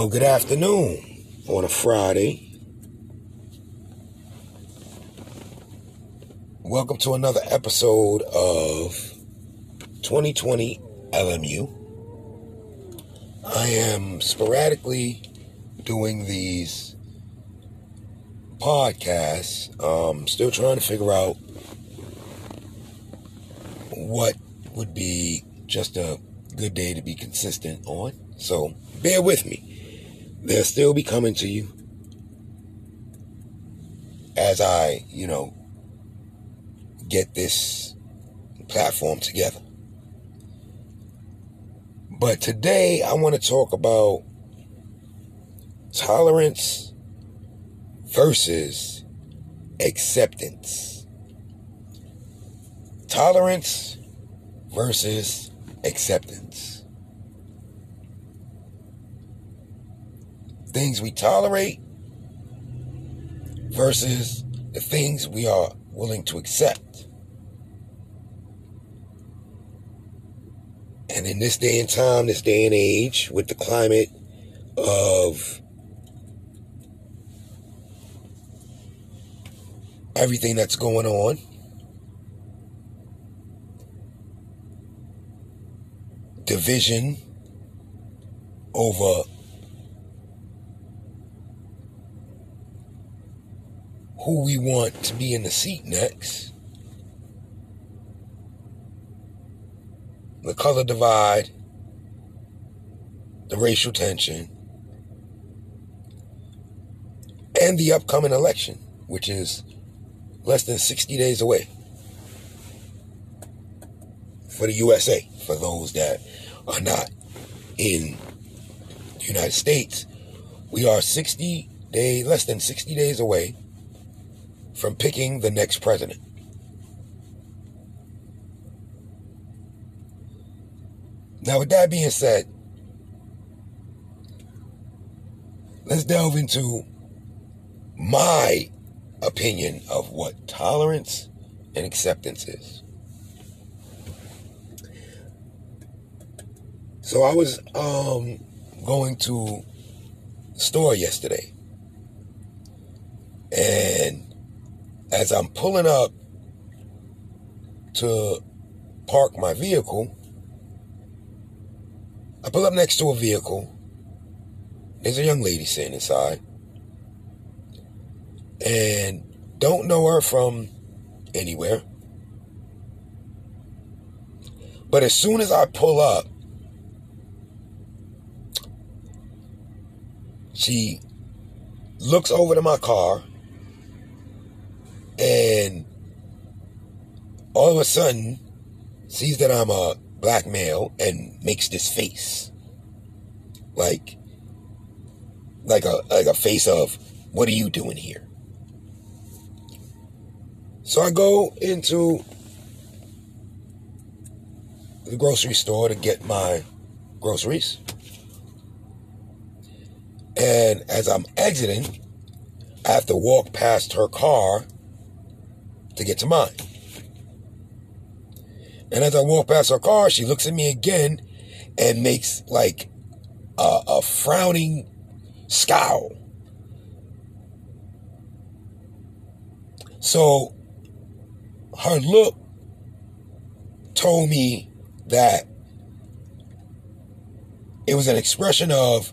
Well, good afternoon on a Friday. Welcome to another episode of 2020 LMU. I am sporadically doing these podcasts. Um, still trying to figure out what would be just a good day to be consistent on. So bear with me. They'll still be coming to you as I, you know, get this platform together. But today I want to talk about tolerance versus acceptance. Tolerance versus acceptance. Things we tolerate versus the things we are willing to accept. And in this day and time, this day and age, with the climate of everything that's going on, division over who we want to be in the seat next. The color divide, the racial tension, and the upcoming election, which is less than 60 days away for the USA, for those that are not in the United States. We are 60 days, less than 60 days away from picking the next president. Now, with that being said, let's delve into my opinion of what tolerance and acceptance is. So I was um, going to store yesterday, and as I'm pulling up to park my vehicle, I pull up next to a vehicle. There's a young lady sitting inside. And don't know her from anywhere. But as soon as I pull up, she looks over to my car and all of a sudden sees that I'm a black male and makes this face. Like like a like a face of what are you doing here? So I go into the grocery store to get my groceries. And as I'm exiting, I have to walk past her car to get to mine. And as I walk past her car, she looks at me again and makes like a, a frowning scowl. So her look told me that it was an expression of,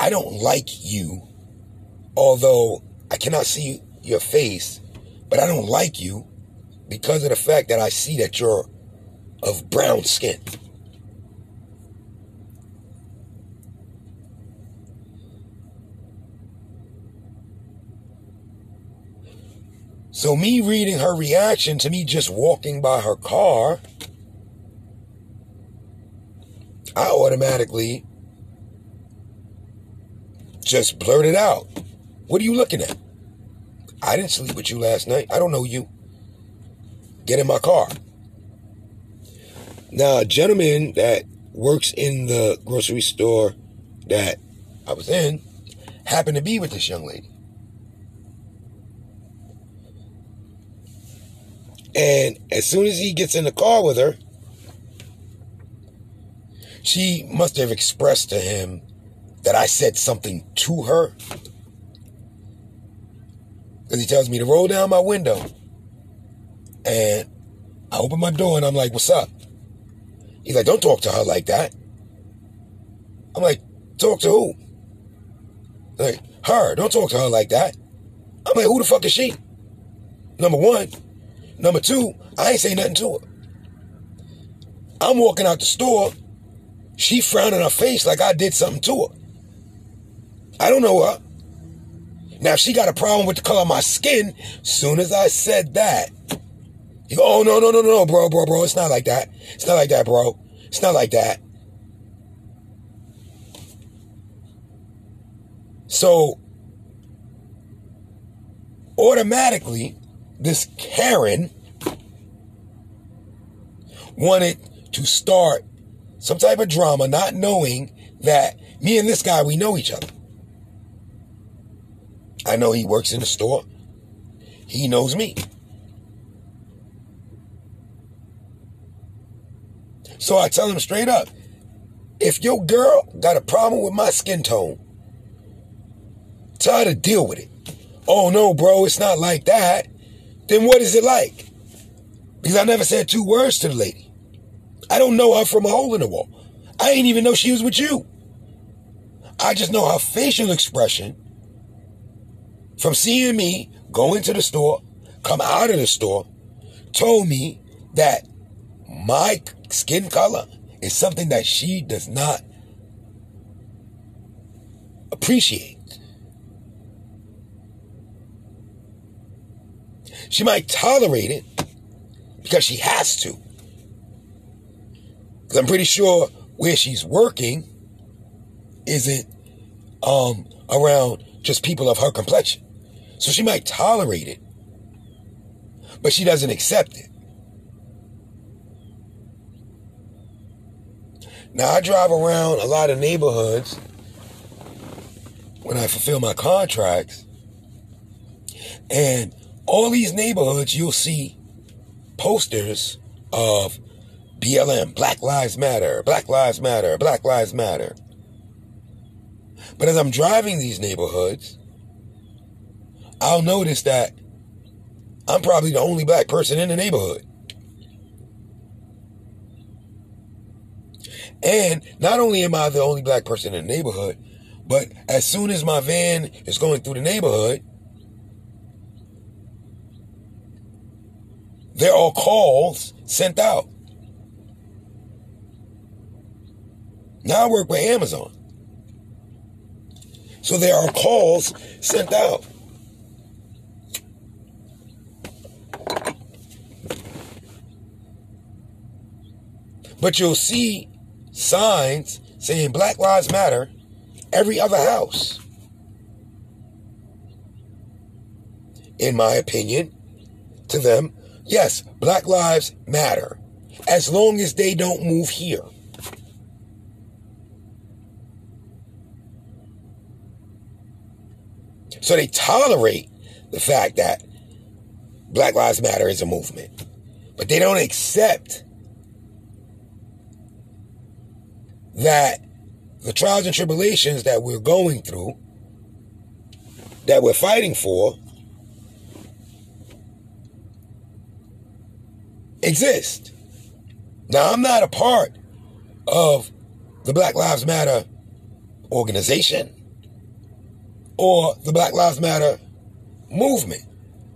I don't like you, although I cannot see your face, but I don't like you because of the fact that I see that you're of brown skin. So, me reading her reaction to me just walking by her car, I automatically just blurted out, What are you looking at? I didn't sleep with you last night. I don't know you. Get in my car. Now, a gentleman that works in the grocery store that I was in happened to be with this young lady. And as soon as he gets in the car with her, she must have expressed to him that I said something to her. Because he tells me to roll down my window. And I open my door and I'm like, what's up? He's like, don't talk to her like that. I'm like, talk to who? Like, her. Don't talk to her like that. I'm like, who the fuck is she? Number one. Number two, I ain't say nothing to her. I'm walking out the store. She frowning her face like I did something to her. I don't know her. Now, if she got a problem with the color of my skin, soon as I said that, you go, oh, no, no, no, no, bro, bro, bro. It's not like that. It's not like that, bro. It's not like that. So, automatically, this Karen wanted to start some type of drama, not knowing that me and this guy, we know each other. I know he works in the store. He knows me. So I tell him straight up if your girl got a problem with my skin tone, tell her to deal with it. Oh no, bro, it's not like that. Then what is it like? Because I never said two words to the lady. I don't know her from a hole in the wall. I ain't even know she was with you. I just know her facial expression from seeing me go into the store, come out of the store, told me that my skin color is something that she does not appreciate. She might tolerate it because she has to. Because I'm pretty sure where she's working isn't um, around just people of her complexion. So she might tolerate it, but she doesn't accept it. Now, I drive around a lot of neighborhoods when I fulfill my contracts, and all these neighborhoods you'll see posters of BLM, Black Lives Matter, Black Lives Matter, Black Lives Matter. But as I'm driving these neighborhoods, I'll notice that I'm probably the only black person in the neighborhood. And not only am I the only black person in the neighborhood, but as soon as my van is going through the neighborhood, there are calls sent out. Now I work with Amazon. So there are calls sent out. But you'll see signs saying Black Lives Matter every other house. In my opinion, to them, yes, Black Lives Matter as long as they don't move here. So they tolerate the fact that Black Lives Matter is a movement, but they don't accept that the trials and tribulations that we're going through, that we're fighting for, exist. Now, I'm not a part of the Black Lives Matter organization or the Black Lives Matter movement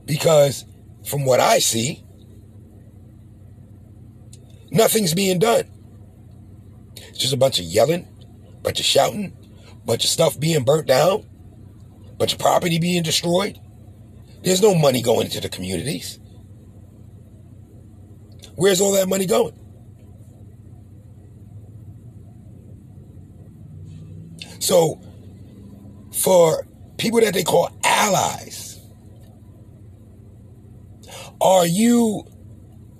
because from what I see, nothing's being done. Just a bunch of yelling, bunch of shouting, bunch of stuff being burnt down, bunch of property being destroyed. There's no money going into the communities. Where's all that money going? So, for people that they call allies, are you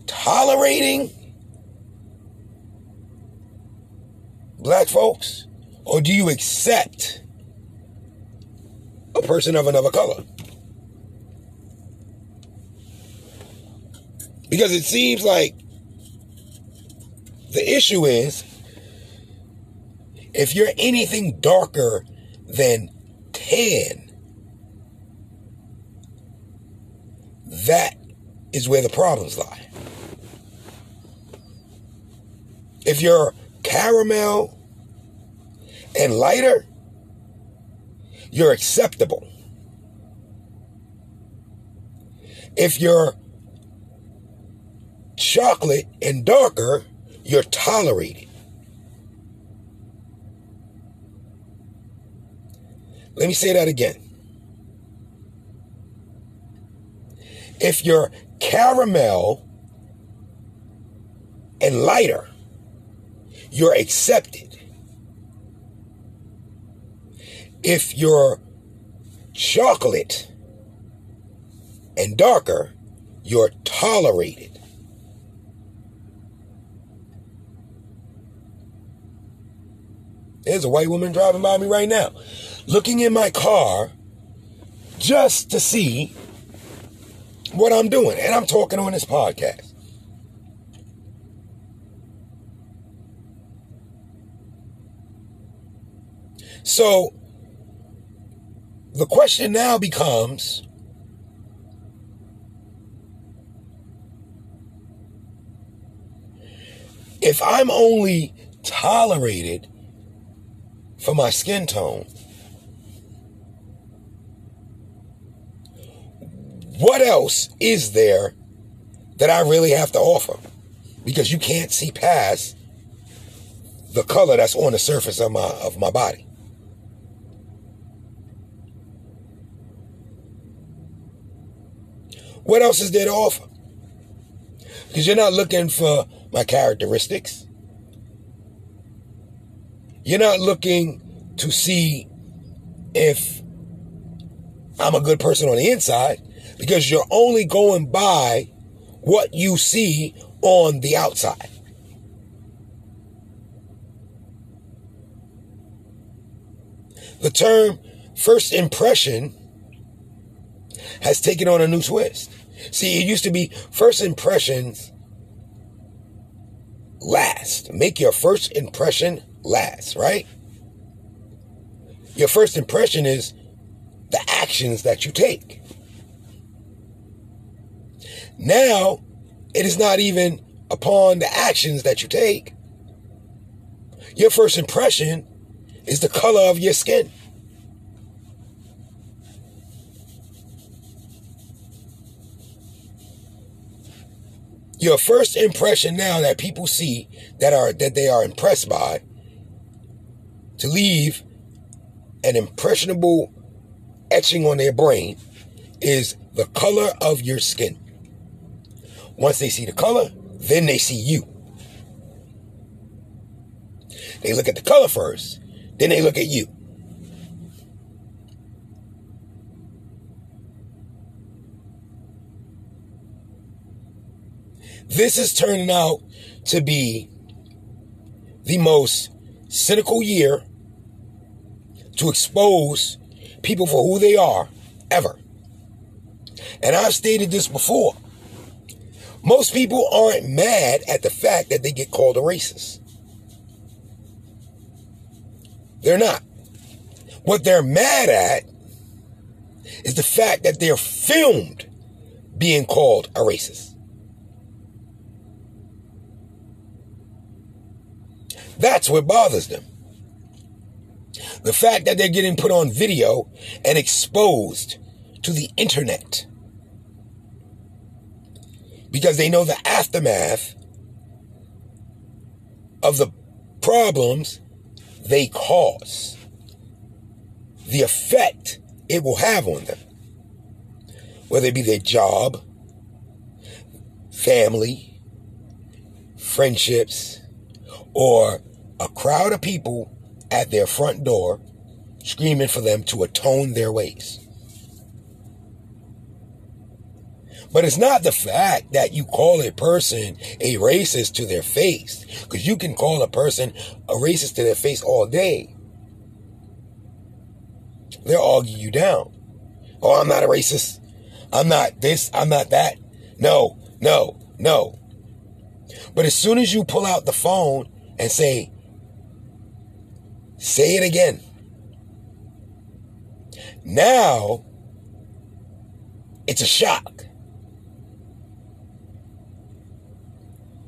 tolerating black folks? Or do you accept a person of another color? Because it seems like the issue is If you're anything darker than tan, that is where the problems lie. If you're caramel and lighter, you're acceptable. If you're chocolate and darker, you're tolerated. Let me say that again. If you're caramel and lighter, you're accepted. If you're chocolate and darker, you're tolerated. There's a white woman driving by me right now, looking in my car just to see what I'm doing. And I'm talking on this podcast. So the question now becomes if I'm only tolerated for my skin tone, what else is there that I really have to offer? Because you can't see past the color that's on the surface of my of my body. What else is there to offer? Because you're not looking for my characteristics. You're not looking to see if I'm a good person on the inside because you're only going by what you see on the outside. The term first impression has taken on a new twist. See, it used to be first impressions last. Make your first impression last, right? Your first impression is the actions that you take. Now, it is not even upon the actions that you take. Your first impression is the color of your skin. Your first impression now that people see that are that they are impressed by to leave an impressionable etching on their brain is the color of your skin. Once they see the color, then they see you. They look at the color first, then they look at you. This is turning out to be the most cynical year to expose people for who they are ever. And I've stated this before. Most people aren't mad at the fact that they get called a racist. They're not. What they're mad at is the fact that they're filmed being called a racist. That's what bothers them. The fact that they're getting put on video and exposed to the internet. Because they know the aftermath of the problems they cause. The effect it will have on them. Whether it be their job, family, friendships, or a crowd of people at their front door screaming for them to atone their ways. But it's not the fact that you call a person a racist to their face, because you can call a person a racist to their face all day. They'll argue you down. Oh, I'm not a racist. I'm not this. I'm not that. No, no, no. But as soon as you pull out the phone and say, Say it again. Now, it's a shock.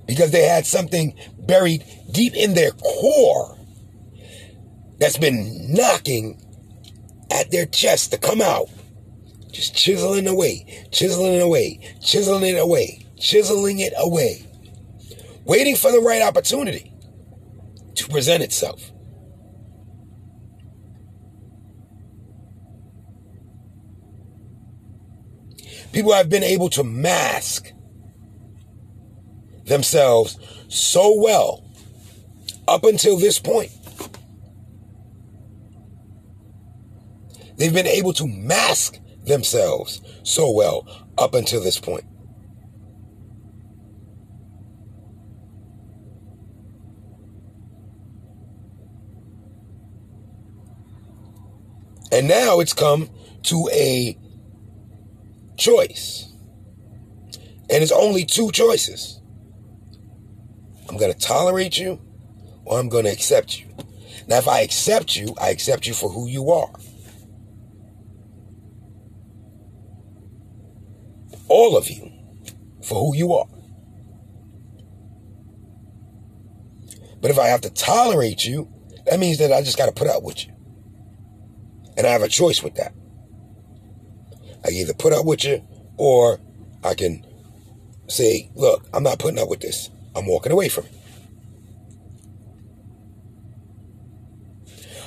Because they had something buried deep in their core that's been knocking at their chest to come out. Just chiseling away, chiseling away, chiseling it away, chiseling it away. Waiting for the right opportunity to present itself. People have been able to mask themselves so well up until this point. They've been able to mask themselves so well up until this point. And now it's come to a choice. And it's only two choices. I'm going to tolerate you or I'm going to accept you. Now, if I accept you, I accept you for who you are. all of you for who you are. But if I have to tolerate you, that means that I just got to put up with you. And I have a choice with that. I either put up with you or I can say, look, I'm not putting up with this. I'm walking away from it.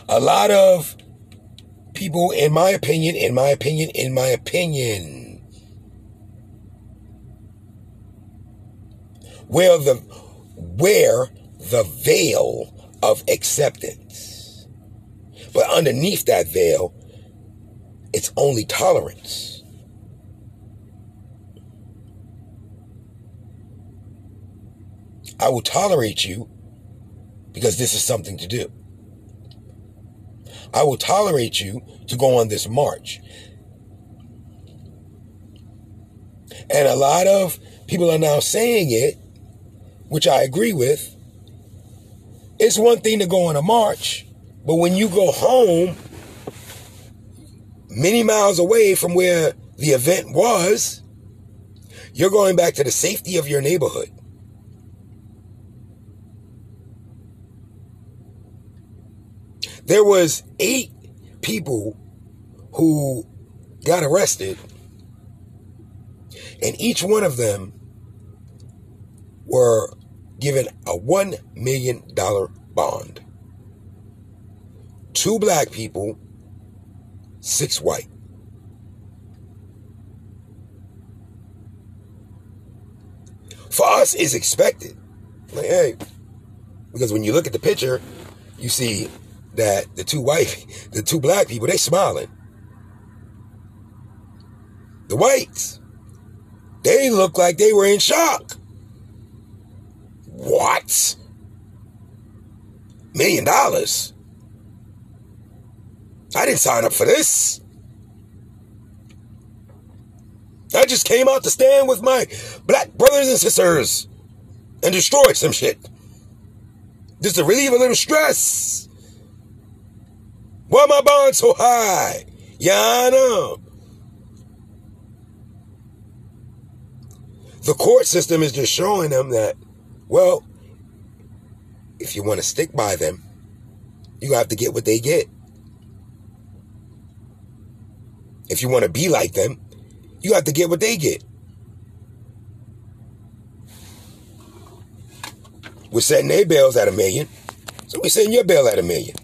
A lot of people, in my opinion, in my opinion, in my opinion, wear the where the veil of acceptance. But underneath that veil, it's only tolerance. I will tolerate you because this is something to do. I will tolerate you to go on this march. And a lot of people are now saying it which I agree with, it's one thing to go on a march, but when you go home, many miles away from where the event was, you're going back to the safety of your neighborhood. There was eight people who got arrested, and each one of them were given a $1 million bond. Two black people, six white. For us, is expected. Like, hey, because when you look at the picture, you see that the two white, the two black people, they smiling. The whites, they look like they were in shock. What? Million dollars? I didn't sign up for this. I just came out to stand with my black brothers and sisters and destroy some shit. Just to relieve a little stress. Why my bond so high? Yeah, I know. The court system is just showing them that well, if you want to stick by them, you have to get what they get. If you want to be like them, you have to get what they get. We're setting their bills at a million, so we're setting your bill at a million.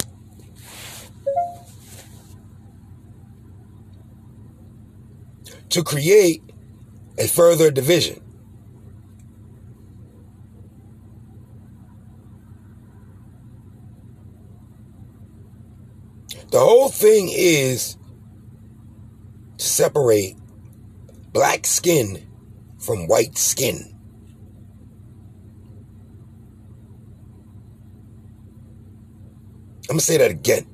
To create a further division. The whole thing is to separate black skin from white skin. I'm going to say that again.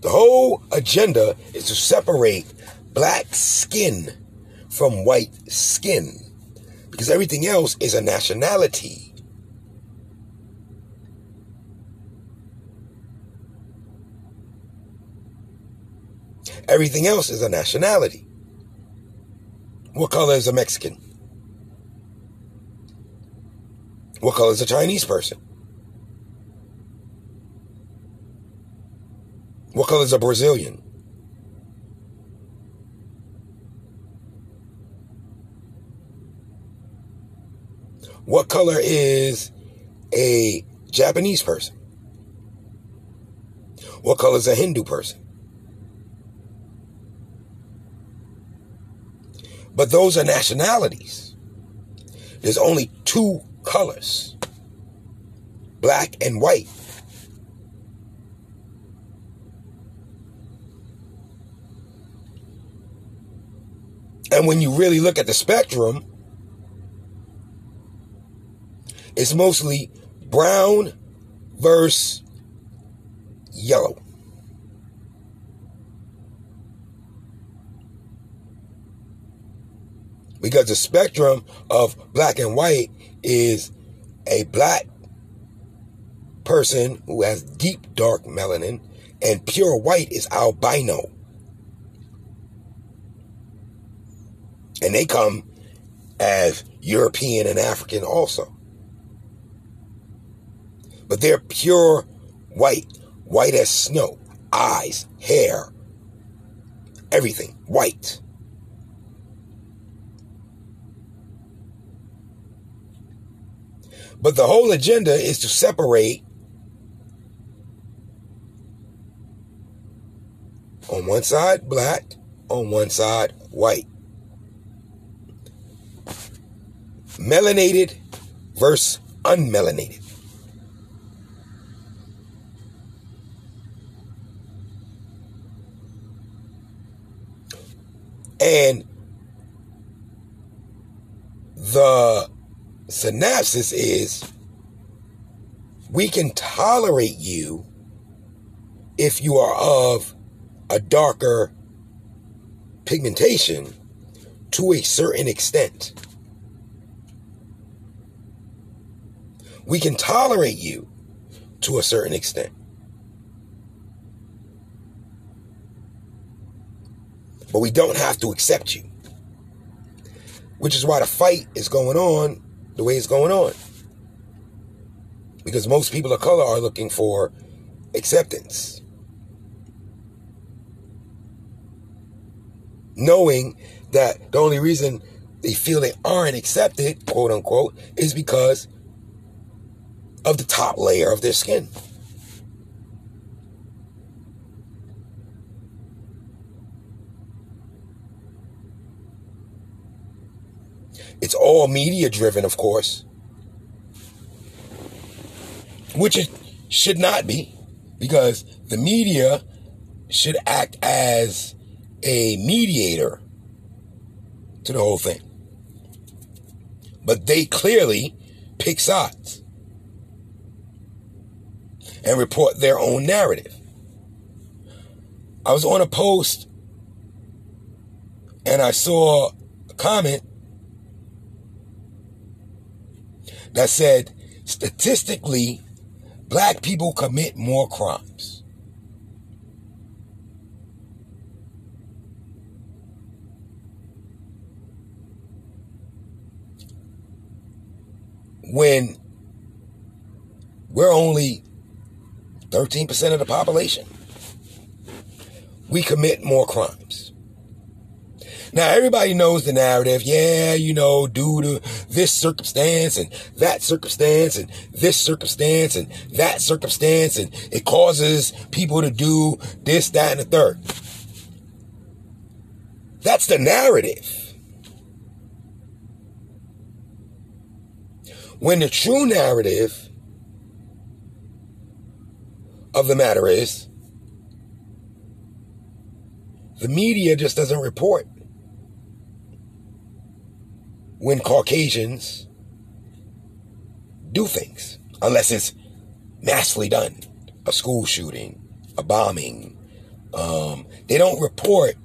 The whole agenda is to separate black skin from white skin because everything else is a nationality. Everything else is a nationality. What color is a Mexican? What color is a Chinese person? What color is a Brazilian? What color is a Japanese person? What color is a Hindu person? But those are nationalities. There's only two colors black and white. And when you really look at the spectrum, it's mostly brown versus yellow. Because the spectrum of black and white is a black person who has deep dark melanin, and pure white is albino. And they come as European and African also. But they're pure white, white as snow, eyes, hair, everything white. But the whole agenda is to separate on one side black, on one side white. Melanated versus unmelanated. And the synopsis is we can tolerate you if you are of a darker pigmentation to a certain extent. We can tolerate you to a certain extent. But we don't have to accept you. Which is why the fight is going on the way it's going on. Because most people of color are looking for acceptance. Knowing that the only reason they feel they aren't accepted, quote unquote, is because of the top layer of their skin. It's all media driven, of course, which it should not be because the media should act as a mediator to the whole thing. But they clearly pick sides and report their own narrative. I was on a post and I saw a comment that said statistically, black people commit more crimes. When we're only 13% of the population, we commit more crimes. Now, everybody knows the narrative. Yeah, you know, due to this circumstance and that circumstance and this circumstance and that circumstance, and it causes people to do this, that, and the third. That's the narrative. When the true narrative of the matter is, the media just doesn't report when Caucasians do things, unless it's massively done. A school shooting, a bombing. Um, they don't report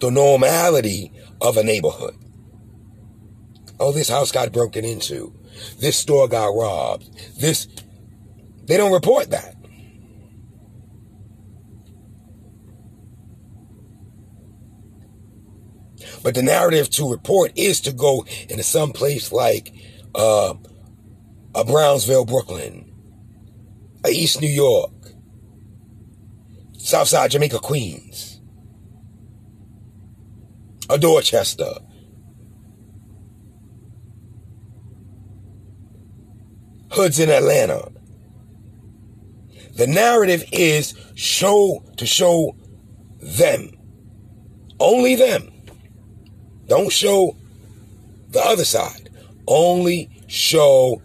the normality of a neighborhood. Oh, this house got broken into. This store got robbed. This, they don't report that. But the narrative to report is to go into some place like uh, a Brownsville, Brooklyn, a East New York, Southside Jamaica, Queens, a Dorchester, hoods in Atlanta. The narrative is show to show them. Only them. Don't show the other side. Only show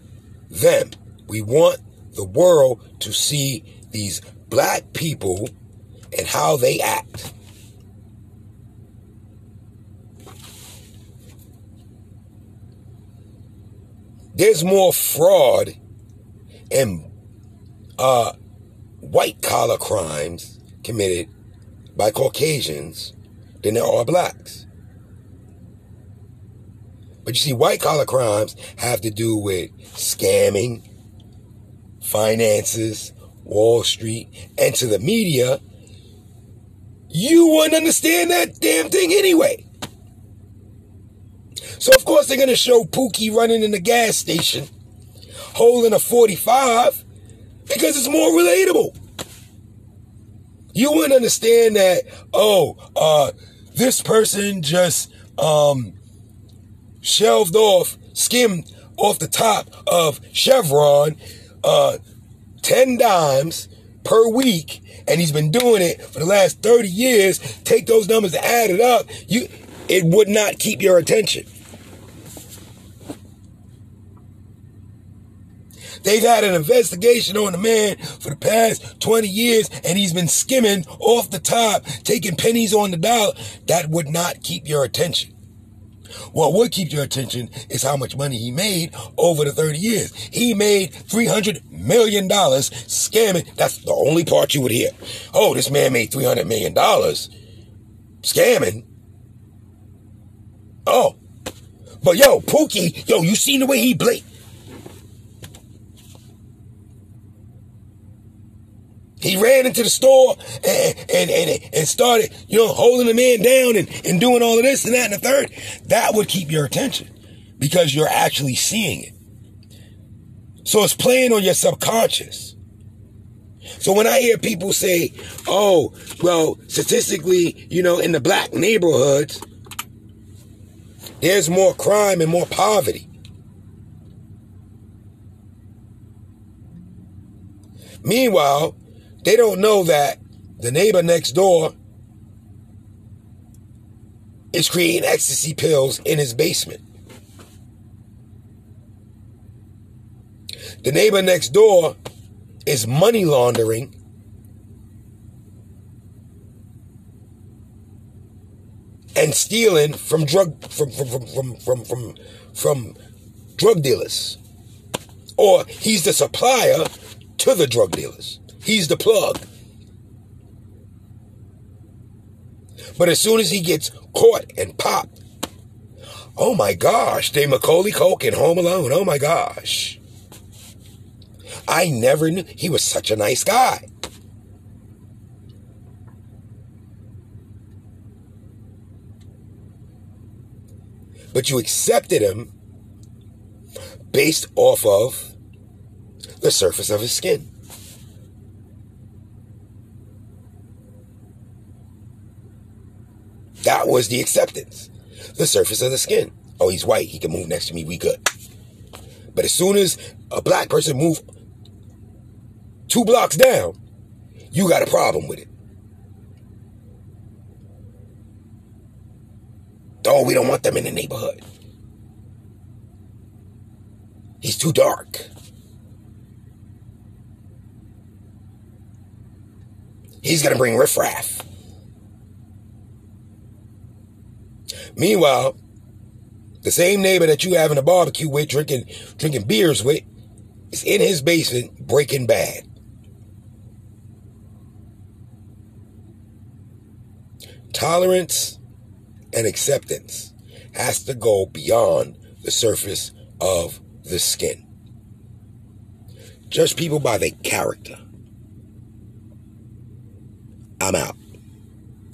them. We want the world to see these black people and how they act. There's more fraud and uh, white collar crimes committed by Caucasians than there are blacks. But you see, white collar crimes have to do with scamming, finances, Wall Street, and to the media, you wouldn't understand that damn thing anyway. So of course they're gonna show Pookie running in the gas station, holding a 45, because it's more relatable. You wouldn't understand that, oh, uh, this person just um shelved off, skimmed off the top of Chevron, uh, 10 dimes per week, and he's been doing it for the last 30 years. Take those numbers and add it up. You, it would not keep your attention. They've had an investigation on the man for the past 20 years and he's been skimming off the top, taking pennies on the dollar. That would not keep your attention. What would keep your attention is how much money he made over the 30 years. He made $300 million scamming. That's the only part you would hear. Oh, this man made $300 million scamming. Oh. But yo, Pookie, yo, you seen the way he blinked? He ran into the store and, and, and, and started, you know, holding the man down and, and doing all of this and that and the third. That would keep your attention because you're actually seeing it. So it's playing on your subconscious. So when I hear people say, oh, well, statistically, you know, in the black neighborhoods, there's more crime and more poverty. Meanwhile, they don't know that the neighbor next door is creating ecstasy pills in his basement. The neighbor next door is money laundering and stealing from drug from from from from from from, from drug dealers. Or he's the supplier to the drug dealers. He's the plug. But as soon as he gets caught and popped, oh my gosh, they Macaulay Culkin Home Alone. Oh my gosh. I never knew he was such a nice guy. But you accepted him based off of the surface of his skin. That was the acceptance. The surface of the skin. Oh, he's white. He can move next to me. We good. But as soon as a black person move two blocks down, you got a problem with it. Oh, we don't want them in the neighborhood. He's too dark. He's going to bring riffraff. Meanwhile, the same neighbor that you having a barbecue with, drinking drinking beers with, is in his basement breaking bad. Tolerance and acceptance has to go beyond the surface of the skin. Judge people by their character. I'm out.